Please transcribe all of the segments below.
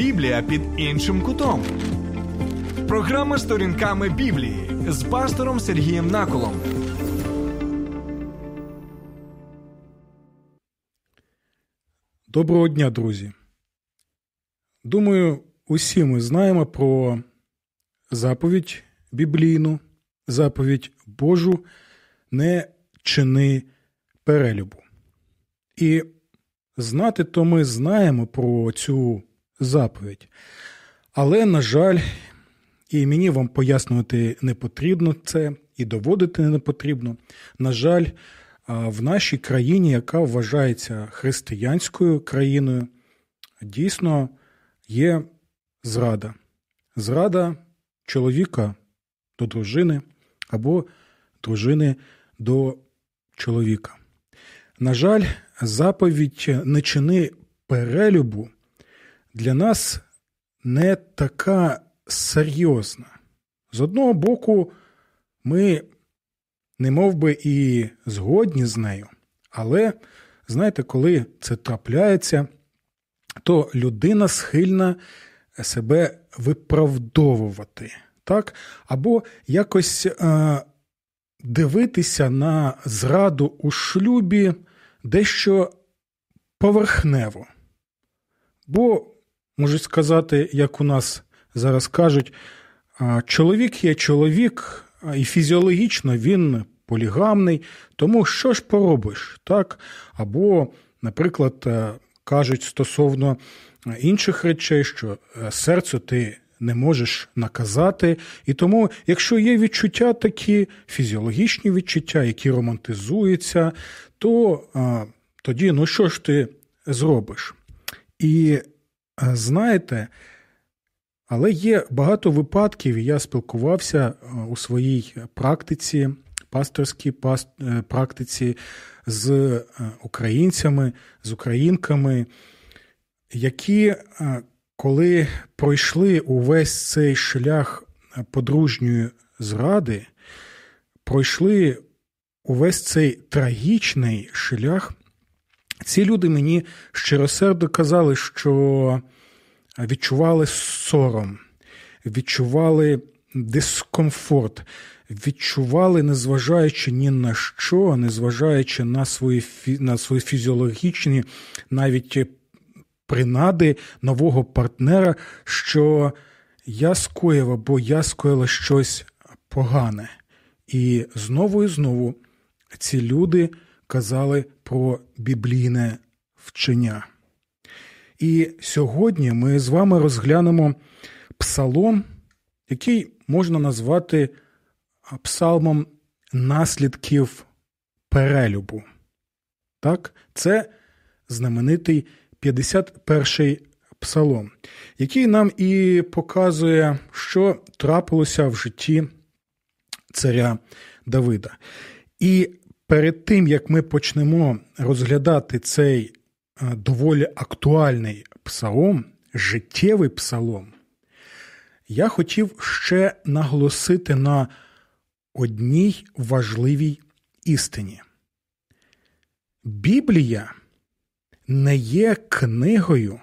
Біблія під іншим кутом. Програма сторінками Біблії з пастором Сергієм Наколом. Доброго дня, друзі. Думаю, усі ми знаємо про заповідь біблійну, заповідь Божу не чини перелюбу. І знати то ми знаємо про цю заповідь. Але, на жаль, і мені вам пояснювати не потрібно це, і доводити не потрібно. На жаль, в нашій країні, яка вважається християнською країною, дійсно є зрада. Зрада чоловіка до дружини або дружини до чоловіка. На жаль, заповідь не чини перелюбу для нас не така серйозна. З одного боку, ми не мов би і згодні з нею, але, знаєте, коли це трапляється, то людина схильна себе виправдовувати, так? або якось е, дивитися на зраду у шлюбі дещо поверхнево. Бо, можуть сказати, як у нас зараз кажуть, чоловік є чоловік, і фізіологічно він полігамний, тому що ж поробиш, так? Або, наприклад, е, кажуть стосовно інших речей, що е, серце ти не можеш наказати. І тому, якщо є відчуття такі фізіологічні відчуття, які романтизуються, то тоді ну що ж ти зробиш? І знаєте, але є багато випадків, я спілкувався у своїй практиці, пасторській е, практиці з е, українцями, з українками, які коли пройшли увесь цей шлях подружньої зради, пройшли увесь цей трагічний шлях, ці люди мені щиросердо казали, що відчували сором, відчували дискомфорт, відчували, незважаючи ні на що, незважаючи на свої на свої фізіологічні навіть принади нового партнера, що я скоїв або я скоїла щось погане. І знову і знову ці люди казали про біблійне вчення. І сьогодні ми з вами розглянемо псалом, який можна назвати псалмом наслідків перелюбу. Так, Це знаменитий 51-й псалом, який нам і показує, що трапилося в житті царя Давида. І перед тим, як ми почнемо розглядати цей е, доволі актуальний псалом, життєвий псалом, я хотів ще наголосити на одній важливій істині. Біблія не є книгою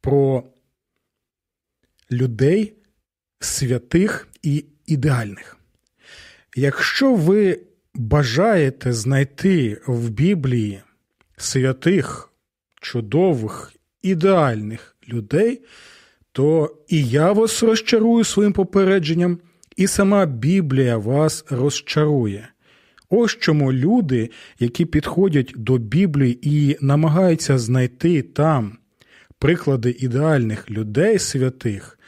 про людей святих і ідеальних. Якщо ви бажаєте знайти в Біблії святих, чудових, ідеальних людей, то і я вас розчарую своїм попередженням, і сама Біблія вас розчарує. Ось чому люди, які підходять до Біблії і намагаються знайти там приклади ідеальних людей святих,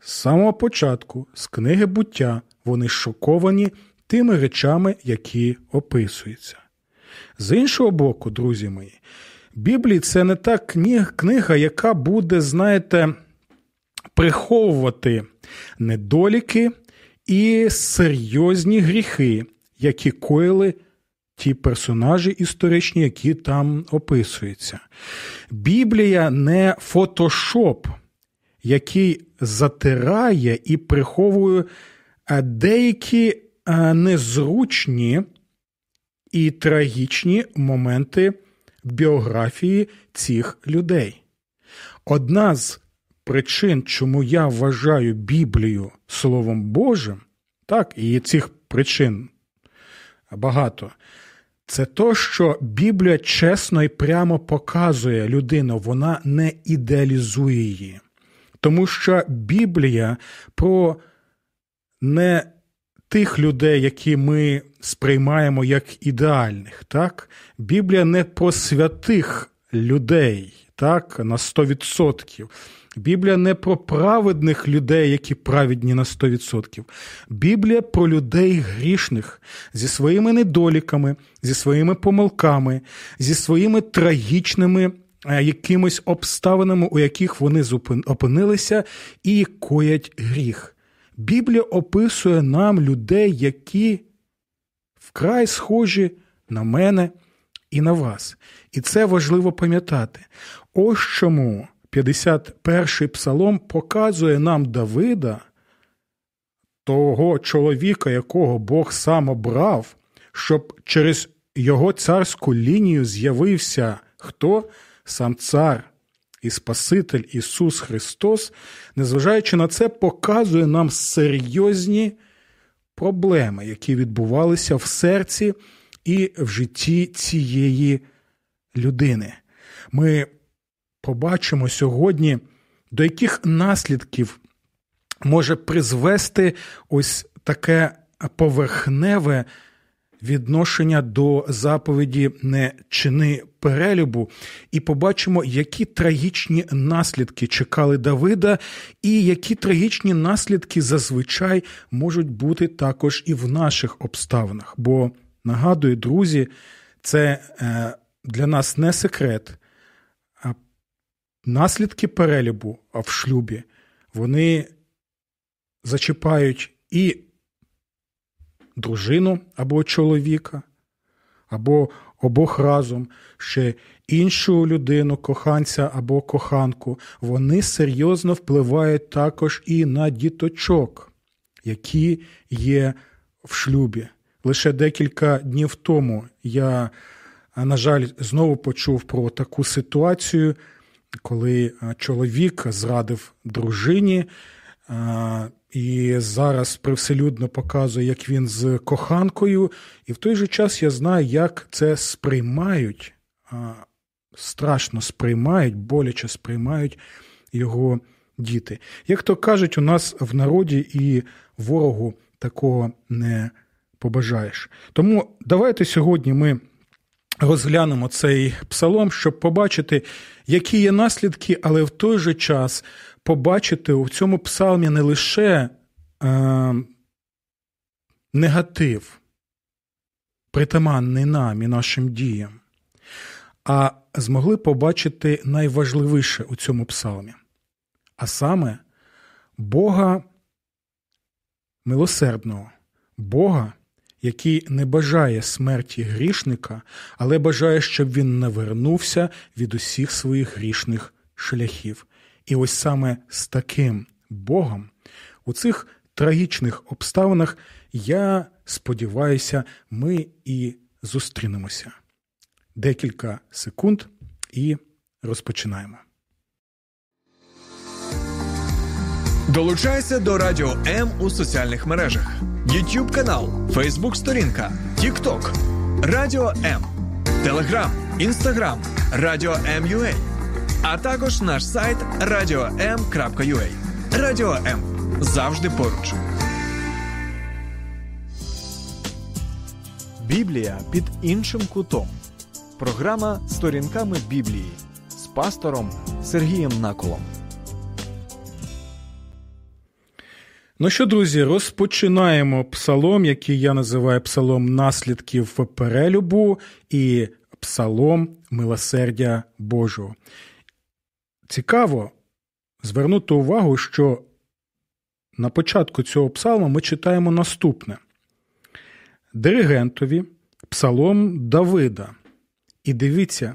з самого початку, з книги буття, вони шоковані тими речами, які описуються. З іншого боку, друзі мої, Біблія це не та книга, яка буде, знаєте, приховувати недоліки і серйозні гріхи, які коїли ті персонажі історичні, які там описуються. Біблія не фотошоп, який затирає і приховує е, деякі незручні і трагічні моменти біографії цих людей. Одна з причин, чому я вважаю Біблію Словом Божим, так, і цих причин багато. Це то, що Біблія чесно і прямо показує людину, вона не ідеалізує її. Тому що Біблія про не тих людей, які ми сприймаємо як ідеальних. так? Біблія не про святих людей так, на 100%. Біблія не про праведних людей, які праведні на 100%. Біблія про людей грішних зі своїми недоліками, зі своїми помилками, зі своїми трагічними е, якимись обставинами, у яких вони опинилися, і коять гріх. Біблія описує нам людей, які вкрай схожі на мене і на вас. І це важливо пам'ятати. Ось чому 51-й псалом показує нам Давида, того чоловіка, якого Бог сам обрав, щоб через його царську лінію з'явився хто? Сам цар і Спаситель Ісус Христос, незважаючи на це, показує нам серйозні проблеми, які відбувалися в серці і в житті цієї людини. Ми побачимо сьогодні, до яких наслідків може призвести ось таке поверхневе відношення до заповіді не чини перелюбу, і побачимо, які трагічні наслідки чекали Давида, і які трагічні наслідки зазвичай можуть бути також і в наших обставинах. Бо нагадую, друзі, це е, для нас не секрет. Наслідки перелюбу в шлюбі вони зачіпають і дружину або чоловіка, або обох разом, ще іншу людину, коханця або коханку, вони серйозно впливають також і на діточок, які є в шлюбі. Лише декілька днів тому я, на жаль, знову почув про таку ситуацію, коли чоловік зрадив дружині. І зараз привселюдно показує, як він з коханкою, і в той же час я знаю, як це сприймають, страшно сприймають, боляче сприймають його діти. Як то кажуть, у нас в народі і ворогу такого не побажаєш. Тому давайте сьогодні ми розглянемо цей псалом, щоб побачити, які є наслідки, але в той же час побачити у цьому псалмі не лише е, негатив, притаманний нам і нашим діям, а змогли побачити найважливіше у цьому псалмі, а саме Бога милосердного, Бога, який не бажає смерті грішника, але бажає, щоб він навернувся від усіх своїх грішних шляхів. І ось саме з таким Богом у цих трагічних обставинах я сподіваюся, ми і зустрінемося. Декілька секунд і розпочинаємо. Долучайся до Радіо М у соціальних мережах: YouTube канал, Facebook сторінка, TikTok, Радіо М, Телеграм, Інстаграм, Радіо М.Ю.А а також наш сайт radio.m.ua. Радіо М завжди поруч. Біблія під іншим кутом. Програма сторінками Біблії з пастором Сергієм Наколом. Ну що, друзі, розпочинаємо псалом, який я називаю псалом наслідків перелюбу і псалом милосердя Божого. Цікаво звернути увагу, що на початку цього псалма ми читаємо наступне: Диригентові псалом Давида. І дивіться,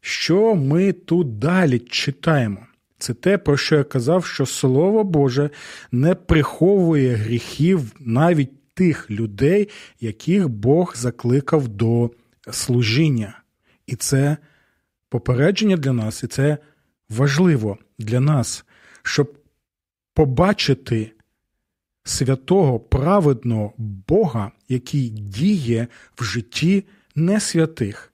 що ми тут далі читаємо. Це те, про що я казав, що Слово Боже не приховує гріхів навіть тих людей, яких Бог закликав до служіння. І це попередження для нас, і це важливо для нас, щоб побачити святого праведного Бога, який діє в житті несвятих,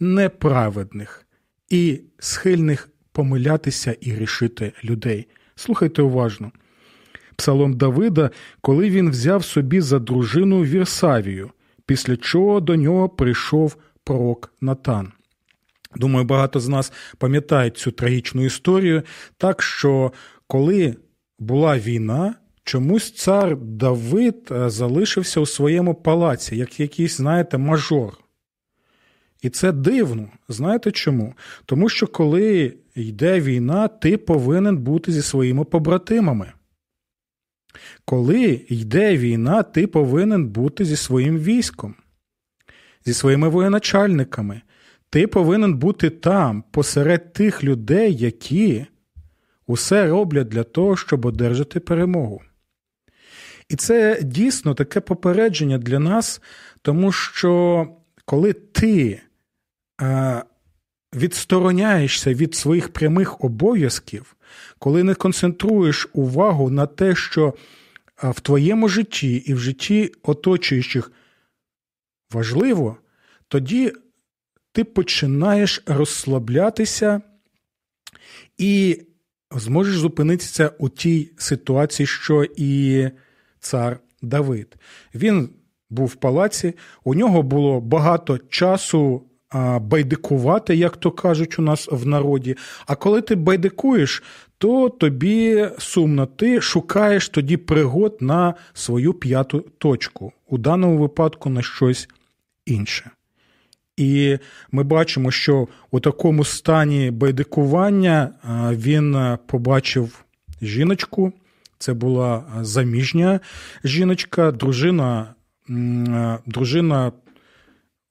неправедних і схильних помилятися і рішити людей. Слухайте уважно. Псалом Давида, коли він взяв собі за дружину Вірсавію, після чого до нього прийшов пророк Натан. Думаю, багато з нас пам'ятають цю трагічну історію, так що коли була війна, чомусь цар Давид е, залишився у своєму палаці, як якийсь, знаєте, мажор. І це дивно. Знаєте чому? Тому що коли йде війна, ти повинен бути зі своїми побратимами. Коли йде війна, ти повинен бути зі своїм військом, зі своїми воєначальниками. Ти повинен бути там, посеред тих людей, які усе роблять для того, щоб одержати перемогу. І це дійсно таке попередження для нас, тому що коли ти е, відстороняєшся від своїх прямих обов'язків, коли не концентруєш увагу на те, що в твоєму житті і в житті оточуючих важливо, тоді ти починаєш розслаблятися і зможеш зупинитися у тій ситуації, що і цар Давид. Він був в палаці, у нього було багато часу байдикувати, як то кажуть у нас в народі. А коли ти байдикуєш, то тобі сумно, ти шукаєш тоді пригод на свою п'яту точку, у даному випадку на щось інше. І ми бачимо, що у такому стані байдикування він побачив жіночку. Це була заміжня жіночка, дружина, дружина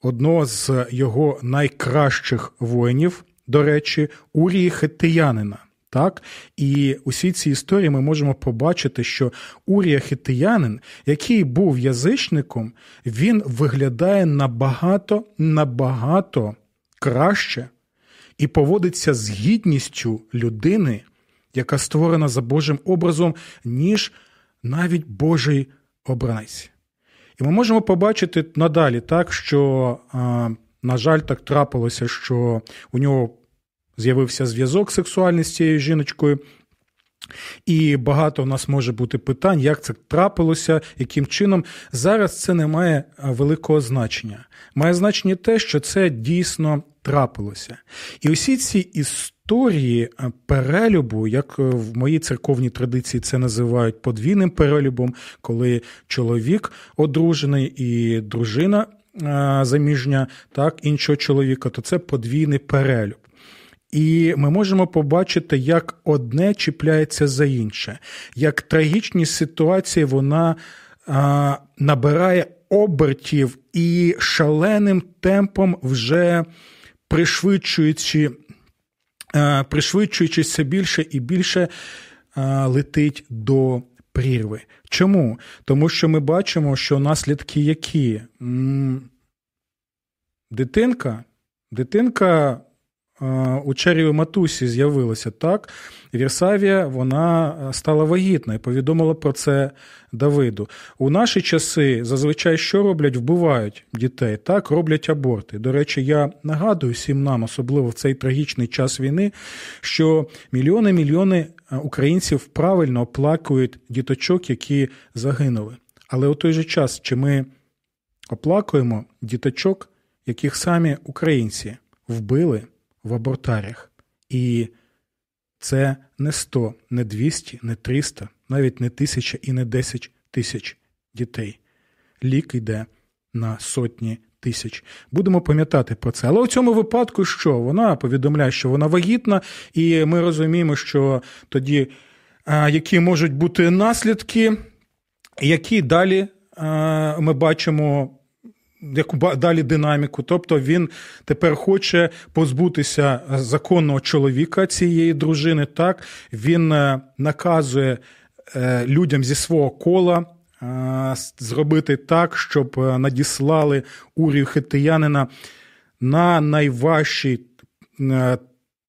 одного з його найкращих воїнів, до речі, Урії Хеттиянина. Так? І усі ці історії ми можемо побачити, що Урія Хитиянин, який був язичником, він виглядає набагато набагато краще і поводиться з гідністю людини, яка створена за Божим образом, ніж навіть Божий образь. І ми можемо побачити надалі так, що, на жаль, так трапилося, що у нього з'явився зв'язок сексуальний з цією жіночкою. І багато у нас може бути питань, як це трапилося, яким чином. Зараз це не має великого значення. Має значення те, що це дійсно трапилося. І усі ці історії перелюбу, як в моїй церковній традиції це називають подвійним перелюбом, коли чоловік одружений і дружина заміжня, так, іншого чоловіка, то це подвійний перелюб. І ми можемо побачити, як одне чіпляється за інше, як трагічність ситуації вона а, набирає обертів і шаленим темпом вже пришвидшуючи, а, пришвидшуючи все більше і більше а, летить до прірви. Чому? Тому що ми бачимо, що наслідки які дитинка, дитинка у череві матусі з'явилося так. Вірсавія вона стала вагітна і повідомила про це Давиду. У наші часи зазвичай що роблять? Вбивають дітей, так, роблять аборти. До речі, я нагадую всім нам, особливо в цей трагічний час війни, що мільйони-мільйони українців правильно оплакують діточок, які загинули. Але у той же час, чи ми оплакуємо діточок, яких самі українці вбили? В абортарях. І це не 100, не 200, не 300, навіть не тисяча і не 10 тисяч дітей. Лік йде на сотні тисяч. Будемо пам'ятати про це. Але у цьому випадку що? Вона повідомляє, що вона вагітна, і ми розуміємо, що тоді які можуть бути наслідки, які далі ми бачимо яку далі динаміку. Тобто він тепер хоче позбутися законного чоловіка цієї дружини. Так він е, наказує е, людям зі свого кола. Е, зробити так, щоб надіслали Урію Хитиянина на найважчий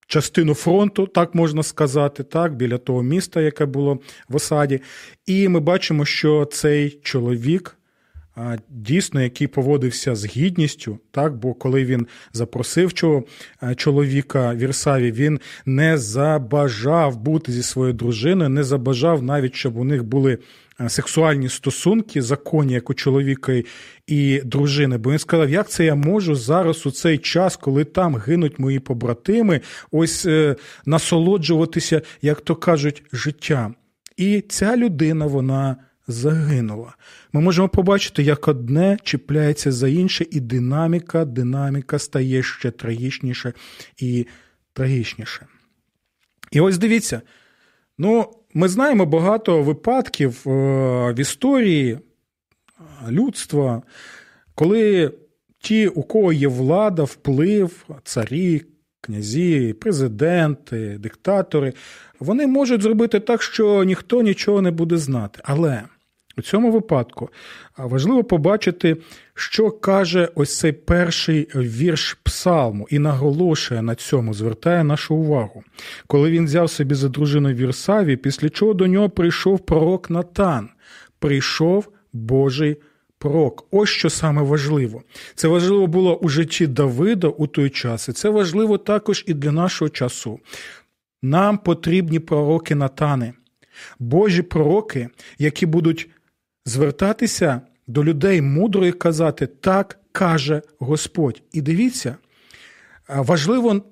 частину фронту, так можна сказати, так, біля того міста, яке було в осаді. І ми бачимо, що цей чоловік. Дійсно, який поводився з гідністю, так бо коли він запросив цього чоловіка Вірсаві, він не забажав бути зі своєю дружиною, не забажав навіть, щоб у них були Е, сексуальні стосунки, законні, як у чоловіка і дружини. Бо він сказав, як це я можу зараз у цей час, коли там гинуть мої побратими, ось е, насолоджуватися, як то кажуть, життям. І ця людина, вона. Загинула. Ми можемо побачити, як одне чіпляється за інше, і динаміка, динаміка стає ще трагічніше і трагічніше. І ось дивіться, ну, ми знаємо багато випадків е, в історії е, людства, коли ті, у кого є влада, вплив, царі, князі, президенти, диктатори, вони можуть зробити так, що ніхто нічого не буде знати. Але у цьому випадку важливо побачити, що каже ось цей перший вірш псалму, і наголошує на цьому, звертає нашу увагу. Коли він взяв собі за дружину Вірсаві, після чого до нього прийшов пророк Натан, прийшов Божий пророк. Ось що саме важливо. Це важливо було у житті Давида у той час, і це важливо також і для нашого часу. Нам потрібні пророки Натани. Божі пророки, які будуть звертатися до людей мудро і казати, так каже Господь. І дивіться, важливо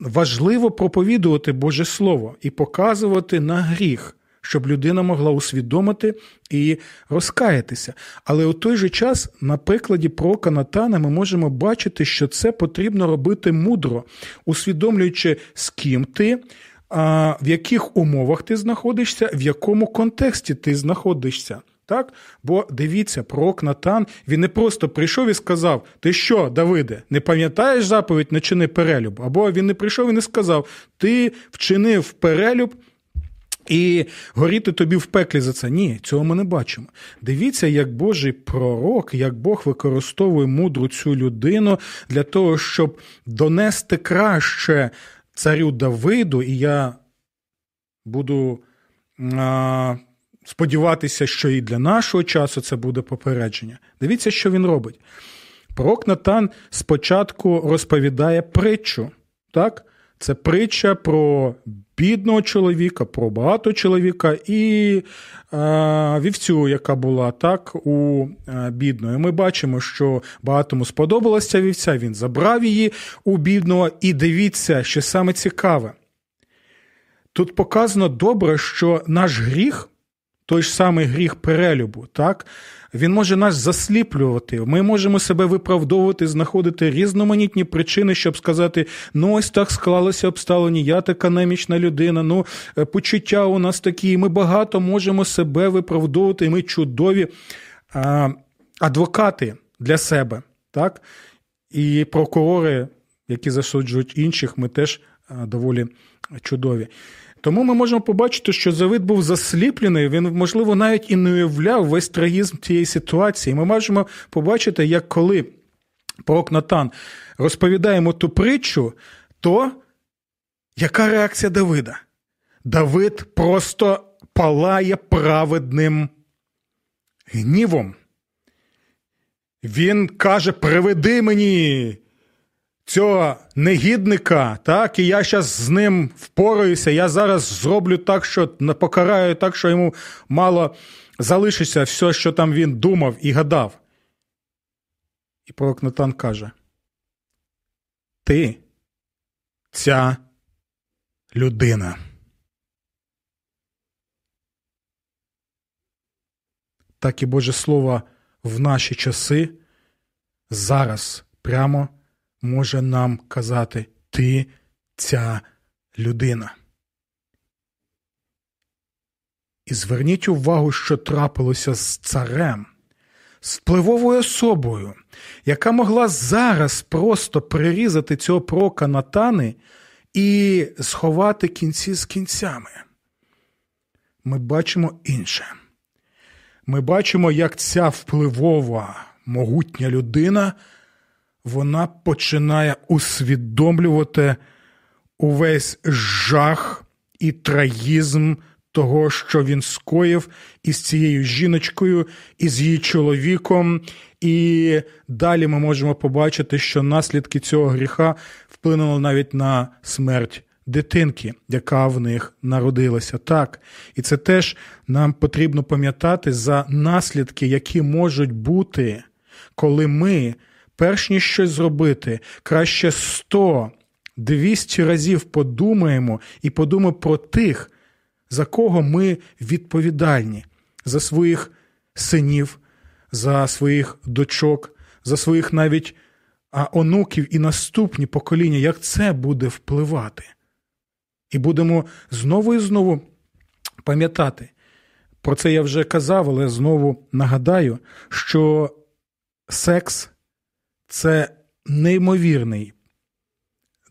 важливо проповідувати Боже Слово і показувати на гріх, щоб людина могла усвідомити і розкаятися. Але у той же час, на прикладі пророка Натана, ми можемо бачити, що це потрібно робити мудро, усвідомлюючи, з ким ти. В яких умовах ти знаходишся, в якому контексті ти знаходишся. Так? Бо дивіться, пророк Натан він не просто прийшов і сказав: Ти що, Давиде, не пам'ятаєш заповідь не чини перелюб? Або він не прийшов і не сказав: Ти вчинив перелюб. І горіти тобі в пеклі за це. Ні, цього ми не бачимо. Дивіться, як Божий пророк, як Бог використовує мудру цю людину для того, щоб донести краще царю Давиду, і я буду. Сподіватися, що і для нашого часу це буде попередження. Дивіться, що він робить. Пророк Натан спочатку розповідає притчу. так? Це притча про бідного чоловіка, про багатого чоловіка і е, вівцю, яка була так у е, бідної. Ми бачимо, що багатому сподобалася вівця, він забрав її у бідного, і дивіться, що саме цікаве. Тут показано добре, що наш гріх той ж самий гріх перелюбу, так? Він може нас засліплювати. Ми можемо себе виправдовувати, знаходити різноманітні причини, щоб сказати: ну ось так склалося обставлення, я така немічна людина, ну е, почуття у нас такі. Ми багато можемо себе виправдовувати, ми чудові а, адвокати для себе, так? І прокурори, які засуджують інших, ми теж доволі чудові. Тому ми можемо побачити, що Завид був засліплений, він, можливо, навіть і не уявляв весь трагізм цієї ситуації. Ми можемо побачити, як коли пророк Натан розповідаємо ту притчу, то яка реакція Давида? Давид просто палає праведним гнівом. Він каже: Приведи мені цього негідника, так, і я зараз з ним впораюся, я зараз зроблю так, що покараю так, що йому мало залишиться все, що там він думав і гадав. І пророк Натан каже: Ти ця людина. Так і Боже Слово в наші часи зараз прямо може нам казати ти ця людина. І зверніть увагу, що трапилося з царем, з впливовою особою, яка могла зараз просто прирізати цього прока Натани і сховати кінці з кінцями. Ми бачимо інше. Ми бачимо, як ця впливова, могутня людина вона починає усвідомлювати увесь жах і траїзм того, що він скоїв із цією жіночкою, із її чоловіком. І далі ми можемо побачити, що наслідки цього гріха вплинули навіть на смерть дитинки, яка в них народилася. Так, і це теж нам потрібно пам'ятати за наслідки, які можуть бути, коли ми, перш ніж щось зробити, краще 100 200 разів подумаємо і подумаємо про тих, за кого ми відповідальні, за своїх синів, за своїх дочок, за своїх навіть онуків і наступні покоління, як це буде впливати. І будемо знову і знову пам'ятати. Про це я вже казав, але знову нагадаю, що секс це неймовірний,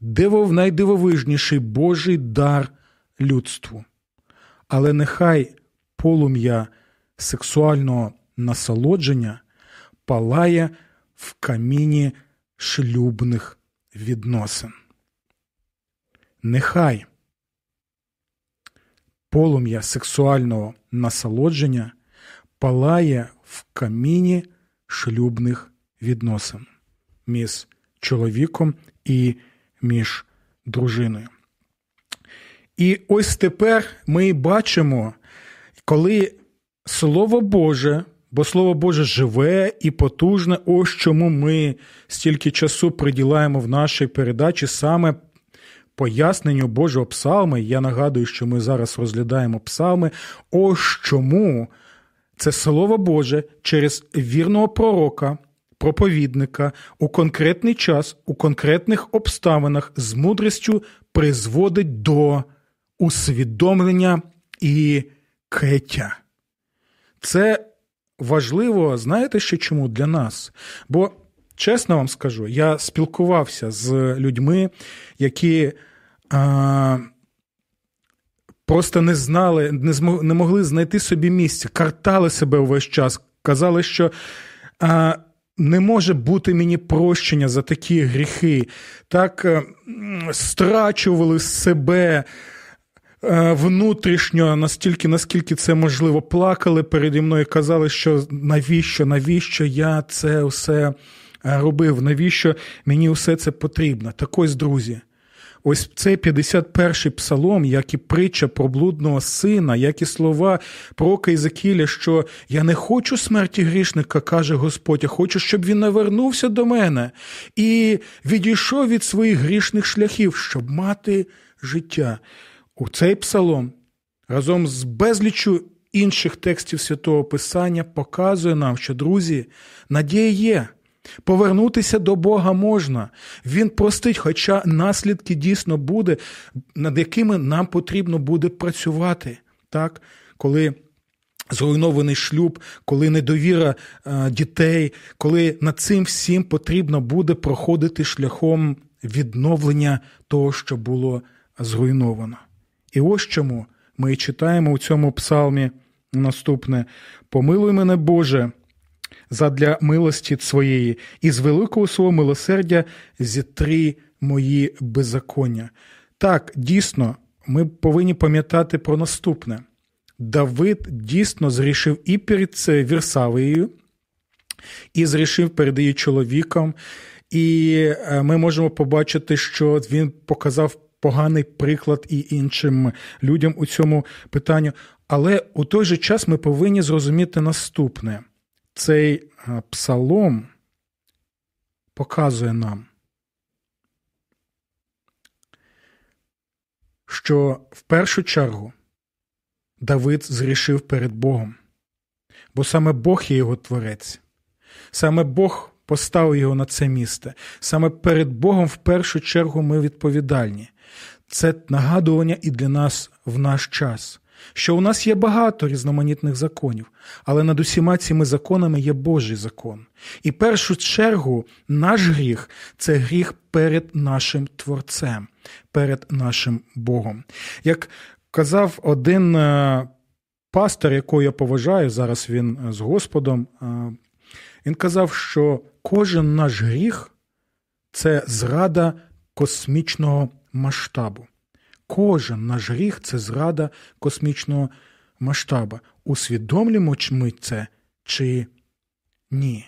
дивов, найдивовижніший Божий дар людству. Але нехай полум'я сексуального насолодження палає в каміні шлюбних відносин. Нехай полум'я сексуального насолодження палає в каміні шлюбних відносин між чоловіком і між дружиною. І ось тепер ми бачимо, коли Слово Боже, бо Слово Боже живе і потужне, ось чому ми стільки часу приділяємо в нашій передачі саме поясненню Божого псалми. Я нагадую, що ми зараз розглядаємо псалми. Ось чому це Слово Боже через вірного пророка. Проповідника у конкретний час, у конкретних обставинах з мудрістю призводить до усвідомлення і кеття. Це важливо, знаєте ще чому для нас? Бо, чесно вам скажу, я спілкувався з людьми, які а, просто не знали, не, змог, не могли знайти собі місця, картали себе увесь час, казали, що. А, не може бути мені прощення за такі гріхи, так е, страчували себе е, внутрішньо, настільки, наскільки це можливо, плакали переді мною, і казали, що навіщо, навіщо я це все е, робив, навіщо мені все це потрібно. Так ось, друзі. Ось цей 51-й псалом, як і притча про блудного сина, як і слова пророка Ізекіля, що я не хочу смерті грішника, каже Господь, а хочу, щоб він навернувся до мене і відійшов від своїх грішних шляхів, щоб мати життя. У цей псалом разом з безліччю інших текстів святого Писання показує нам, що друзі, надія є. Повернутися до Бога можна. Він простить, хоча наслідки дійсно буде, над якими нам потрібно буде працювати. Так? Коли зруйнований шлюб, коли недовіра е, дітей, коли над цим всім потрібно буде проходити шляхом відновлення того, що було зруйновано. І ось чому ми читаємо у цьому псалмі наступне: Помилуй мене, Боже задля милості Своєї, і з великого свого милосердя зітри мої беззаконня. Так, дійсно, ми повинні пам'ятати про наступне. Давид дійсно зрішив і перед Вірсавією, і зрішив перед її чоловіком, і е, ми можемо побачити, що він показав поганий приклад і іншим людям у цьому питанні. Але у той же час ми повинні зрозуміти наступне: цей е, псалом показує нам, що в першу чергу Давид зрішив перед Богом, бо саме Бог є його творець, саме Бог поставив його на це місце, саме перед Богом в першу чергу ми відповідальні. Це нагадування і для нас в наш час що у нас є багато різноманітних законів, але над усіма цими законами є Божий закон. І першу чергу наш гріх це гріх перед нашим Творцем, перед нашим Богом. Як казав один е, пастор, якого я поважаю, зараз він е, з Господом, е, він казав, що кожен наш гріх це зрада космічного масштабу. Кожен наш гріх це зрада космічного масштаба. Усвідомлюємо ми це чи ні?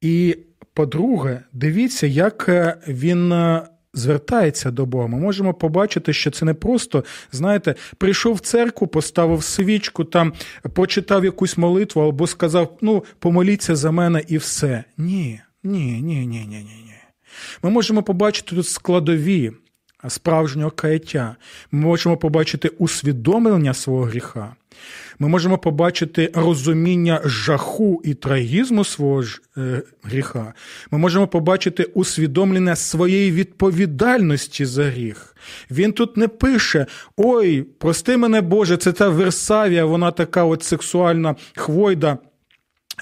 І по-друге, дивіться, як е, він е, звертається до Бога. Ми можемо побачити, що це не просто, знаєте, прийшов в церкву, поставив свічку, там почитав якусь молитву або сказав: ну, помоліться за мене і все. Ні, ні, ні, ні, ні, ні. Ми можемо побачити тут складові справжнього каяття. Ми можемо побачити усвідомлення свого гріха. Ми можемо побачити розуміння жаху і трагізму свого ж, е, гріха. Ми можемо побачити усвідомлення своєї відповідальності за гріх. Він тут не пише: Ой, прости мене Боже, це та Версавія, вона така от сексуальна хвойда.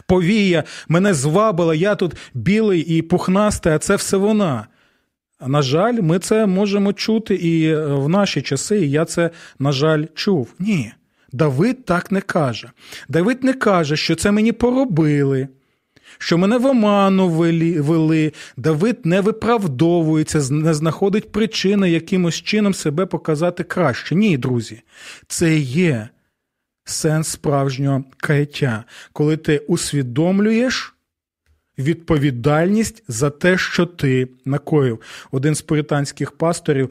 Повія, мене звабила, я тут білий і пухнастий, а це все вона. На жаль, ми це можемо чути і е, в наші часи, і я це, на жаль, чув. Ні. Давид так не каже. Давид не каже, що це мені поробили, що мене в оману вели. Давид не виправдовується, не знаходить причини якимось чином себе показати краще. Ні, друзі, це є сенс справжнього каяття, коли ти усвідомлюєш. Відповідальність за те, що ти накоїв. Один з пуританських пасторів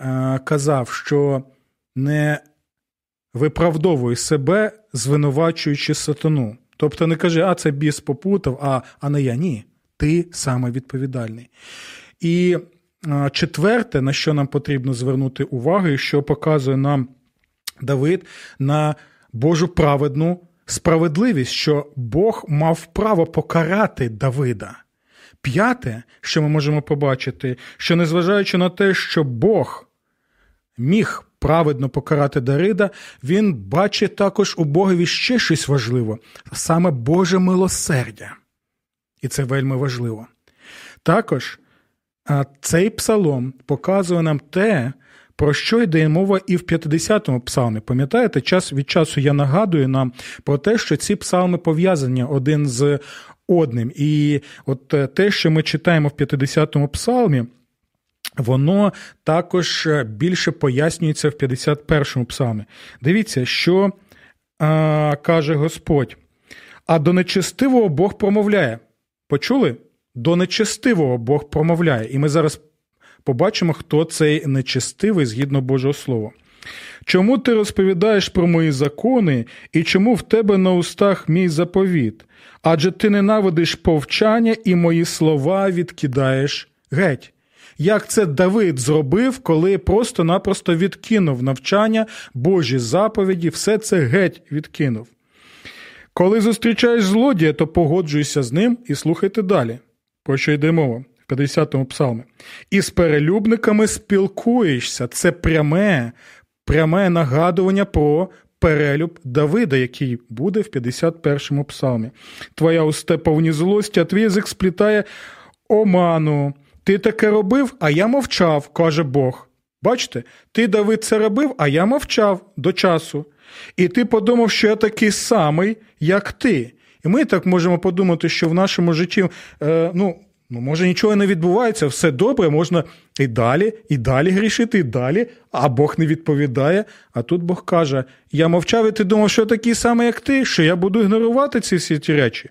е, казав, що не виправдовує себе, звинувачуючи сатану. Тобто не каже, а це біс попутав, а, а не я. Ні. Ти саме відповідальний. І четверте, на що нам потрібно звернути увагу, і що показує нам Давид на Божу праведну справедливість, що Бог мав право покарати Давида. П'яте, що ми можемо побачити, що незважаючи на те, що Бог міг праведно покарати Дарида, він бачить також у Богові ще щось важливе, саме Боже милосердя. І це вельми важливо. Також цей псалом показує нам те, про що йде мова і в 50-му псалмі. Пам'ятаєте, час від часу я нагадую нам про те, що ці псалми пов'язані один з одним. І от е, те, що ми читаємо в 50-му псалмі, воно також е, більше пояснюється в 51-му псалмі. Дивіться, що а, каже Господь. А до нечестивого Бог промовляє. Почули? До нечестивого Бог промовляє. І ми зараз побачимо, хто цей нечестивий згідно Божого Слова. Чому ти розповідаєш про мої закони і чому в тебе на устах мій заповіт? Адже ти ненавидиш повчання і мої слова відкидаєш геть як це Давид зробив, коли просто-напросто відкинув навчання, Божі заповіді, все це геть відкинув. Коли зустрічаєш злодія, то погоджуйся з ним і слухайте далі, про що йде мова в 50-му псалмі. І з перелюбниками спілкуєшся. Це пряме, пряме нагадування про. Перелюб Давида, який буде в 51-му псалмі. Твоя усте повні злості, а твій язик сплітає оману. Ти таке робив, а я мовчав, каже Бог. Бачите, ти, Давид, це робив, а я мовчав до часу. І ти подумав, що я такий самий, як ти. І ми так можемо подумати, що в нашому житті, е, ну, ну, може, нічого не відбувається, все добре, можна і далі, і далі грішити, і далі, а Бог не відповідає. А тут Бог каже: Я мовчав, і ти думав, що такий самий, як ти, що я буду ігнорувати ці всі ті речі.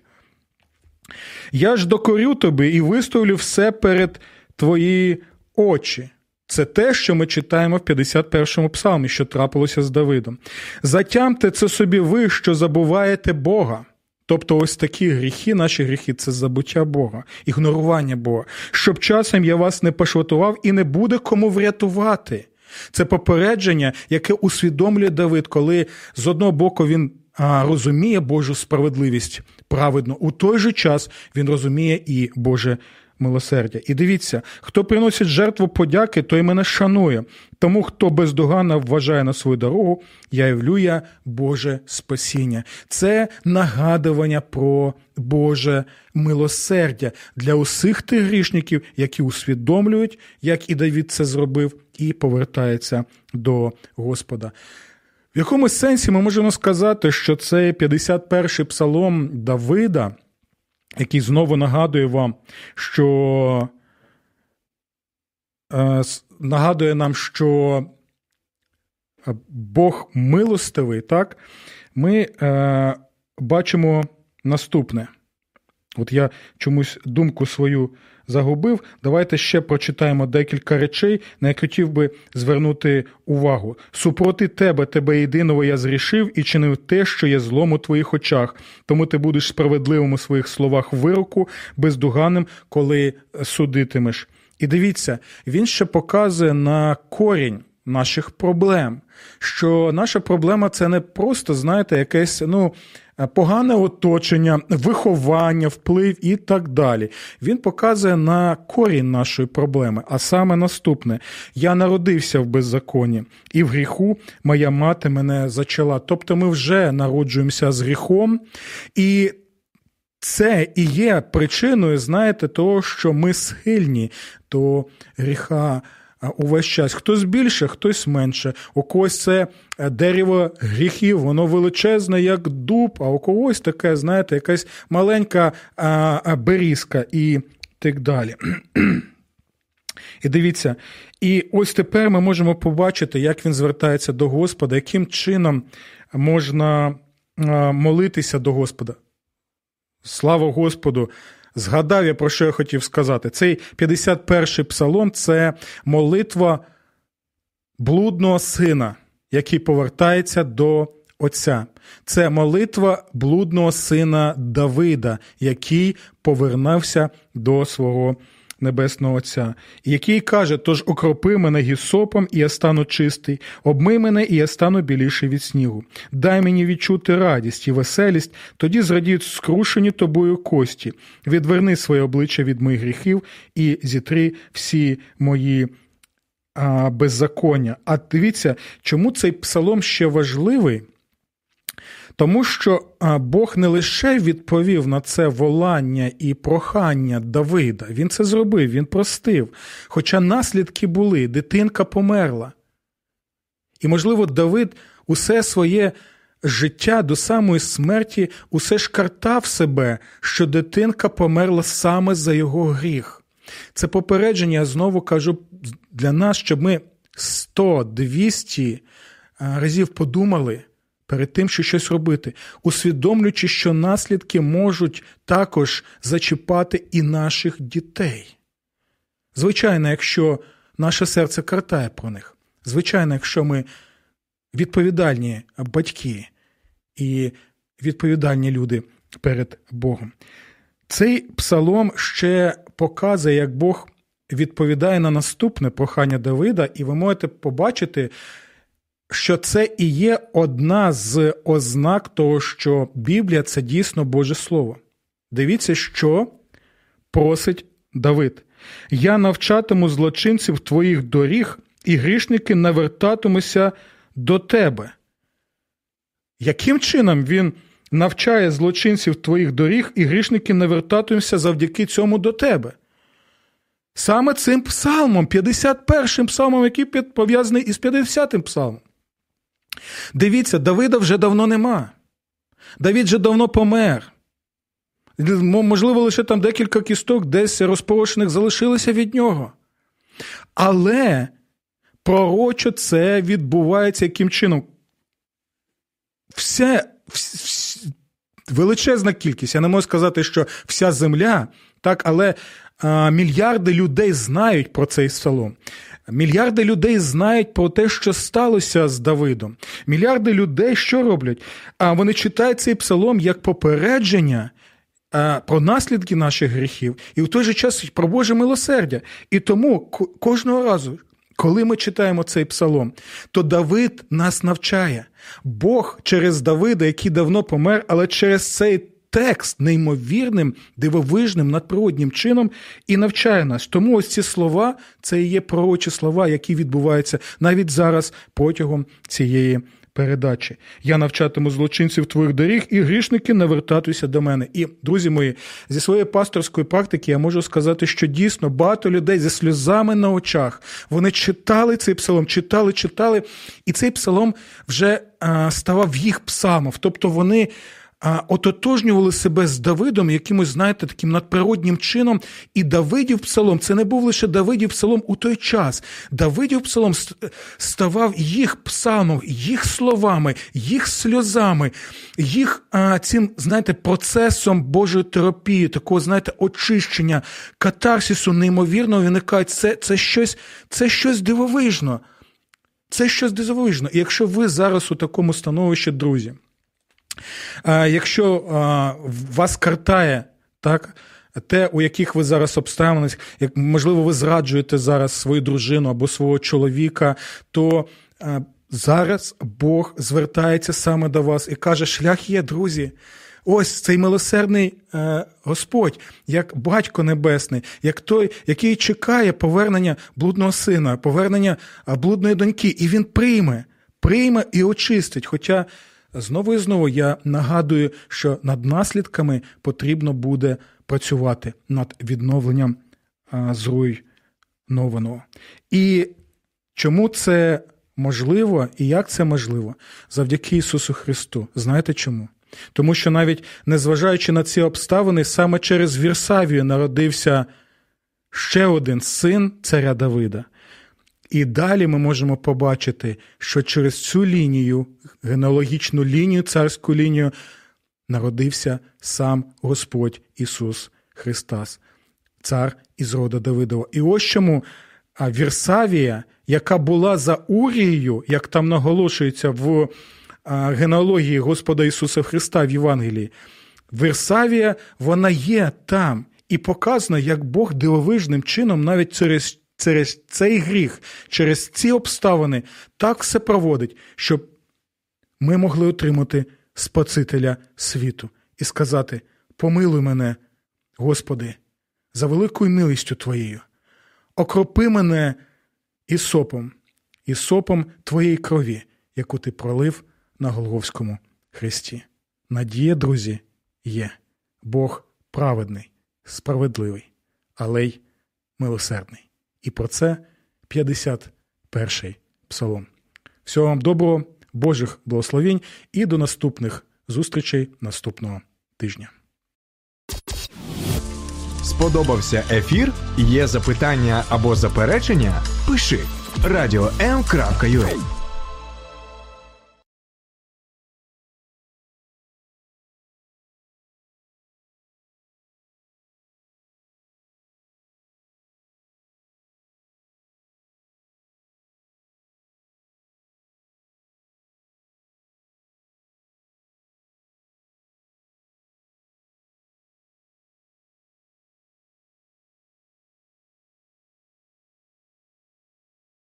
Я ж докорю тобі і виставлю все перед твої очі. Це те, що ми читаємо в 51-му псалмі, що трапилося з Давидом. Затямте це собі ви, що забуваєте Бога. Тобто ось такі гріхи, наші гріхи це забуття Бога, ігнорування Бога, щоб часом я вас не пошватував і не буде кому врятувати. Це попередження, яке усвідомлює Давид, коли з одного боку він розуміє Божу справедливість праведно, у той же час він розуміє і Боже милосердя. І дивіться, хто приносить жертву подяки, той мене шанує. Тому, хто бездоганно вважає на свою дорогу, явлює Боже спасіння. Це нагадування про Боже милосердя для усіх тих грішників, які усвідомлюють, як і Давід це зробив, і повертаються до Господа. В якомусь сенсі ми можемо сказати, що цей 51-й псалом Давида, який знову нагадує вам, що е, нагадує нам, що Бог милостивий, так, ми е, бачимо наступне. От я чомусь думку свою загубив. Давайте ще прочитаємо декілька речей, на які хотів би звернути увагу. Супроти тебе, тебе єдиного я зрішив і чинив те, що є злом у твоїх очах. Тому ти будеш справедливим у своїх словах вироку, бездуганним, коли судитимеш. І дивіться, він ще показує на корінь наших проблем. Що наша проблема це не просто, знаєте, якесь ну, погане оточення, виховання, вплив і так далі. Він показує на корінь нашої проблеми, а саме наступне: я народився в беззаконні, і в гріху моя мати мене зачала. Тобто ми вже народжуємося з гріхом. і це і є причиною, знаєте, того, що ми схильні до гріха увесь час. Хтось більше, хтось менше. У когось це е, дерево гріхів, воно величезне, як дуб, а у когось таке, знаєте, якась маленька берізка і так далі. І дивіться, і ось тепер ми можемо побачити, як він звертається до Господа, яким чином можна молитися до Господа. Слава Господу! Згадав я, про що я хотів сказати. Цей 51-й псалом це молитва блудного сина, який повертається до Отця. Це молитва блудного сина Давида, який повернувся до свого Небесного Отця, який каже: Тож окропи мене гісопом, і я стану чистий, обмий мене, і я стану біліший від снігу. Дай мені відчути радість і веселість, тоді зрадіють скрушені тобою кості. Відверни своє обличчя від моїх гріхів і зітри всі мої беззаконня. А дивіться, чому цей псалом ще важливий? Тому що Бог не лише відповів на це волання і прохання Давида, він це зробив, він простив. Хоча наслідки були, дитинка померла. І, можливо, Давид усе своє життя до самої смерті усе ж картав себе, що дитинка померла саме за його гріх. Це попередження, я знову кажу для нас, щоб ми 100-200 разів подумали перед тим, що щось робити, усвідомлюючи, що наслідки можуть також зачіпати і наших дітей. Звичайно, якщо наше серце картає про них, звичайно, якщо ми відповідальні батьки і відповідальні люди перед Богом. Цей псалом ще показує, як Бог відповідає на наступне прохання Давида, і ви можете побачити, що це і є одна з ознак того, що Біблія це дійсно Боже Слово. Дивіться, що просить Давид. Я навчатиму злочинців твоїх доріг, і грішники навертатимуться до тебе. Яким чином він навчає злочинців твоїх доріг, і грішники навертатимуться завдяки цьому до тебе? Саме цим псалмом, 51-м псалмом, який пов'язаний із 50-м псалмом. Дивіться, Давида вже давно нема. Давід вже давно помер. Можливо, лише там декілька кісток десь розпорошених залишилося від нього. Але пророчо це відбувається яким чином? Все, вс, величезна кількість. Я не можу сказати, що вся земля, так, але а, мільярди людей знають про цей псалом. Мільярди людей знають про те, що сталося з Давидом. Мільярди людей що роблять? А вони читають цей псалом як попередження. Про наслідки наших гріхів і в той же час про Боже милосердя. І тому кожного разу, коли ми читаємо цей псалом, то Давид нас навчає. Бог через Давида, який давно помер, але через цей текст неймовірним, дивовижним, надприроднім чином і навчає нас. Тому ось ці слова це і є пророчі слова, які відбуваються навіть зараз протягом цієї. Передачі я навчатиму злочинців твоїх доріг, і грішники навертатися до мене. І, друзі мої, зі своєї пасторської практики я можу сказати, що дійсно багато людей зі сльозами на очах вони читали цей псалом, читали, читали, і цей псалом вже а, ставав їх псалмом. Тобто вони ототожнювали себе з Давидом, якимось, знаєте, таким надприроднім чином. І Давидів псалом це не був лише Давидів псалом у той час. Давидів псалом ставав їх псалмом, їх словами, їх сльозами, їх а, цим, знаєте, процесом Божої терапії, такого, знаєте, очищення, катарсису неймовірно виникає. Це, це щось, це щось дивовижно. Це щось дивовижно. І якщо ви зараз у такому становищі, друзі. Якщо вас картає так, те, у яких ви зараз обставинах, як можливо, ви зраджуєте зараз свою дружину або свого чоловіка, то зараз Бог звертається саме до вас і каже: шлях є, друзі. Ось цей милосердний е, Господь, як батько небесний, як той, який чекає повернення блудного сина, повернення блудної доньки, і він прийме, прийме і очистить. Хоча Знову і знову я нагадую, що над наслідками потрібно буде працювати над відновленням зруйнованого. І чому це можливо і як це можливо? Завдяки Ісусу Христу. Знаєте чому? Тому що навіть незважаючи на ці обставини, саме через Вірсавію народився ще один син царя Давида. І далі ми можемо побачити, що через цю лінію, генеалогічну лінію, царську лінію, народився сам Господь Ісус Христос, цар із рода Давидова. І ось чому Вірсавія, яка була за Урією, як там наголошується в генеалогії Господа Ісуса Христа в Євангелії, Вірсавія, вона є там і показано, як Бог дивовижним чином навіть через через цей гріх, через ці обставини так все проводить, щоб ми могли отримати Спасителя світу і сказати: Помилуй мене, Господи, за великою милістю Твоєю, окропи мене ісопом, ісопом Твоєї крові, яку ти пролив на Голговському хресті. Надія, друзі, є Бог праведний, справедливий, але й милосердний. І про це 51-й псалом. Всього вам доброго, Божих благословень і до наступних зустрічей наступного тижня. Сподобався ефір? Є запитання або заперечення? Пиши радіом.ua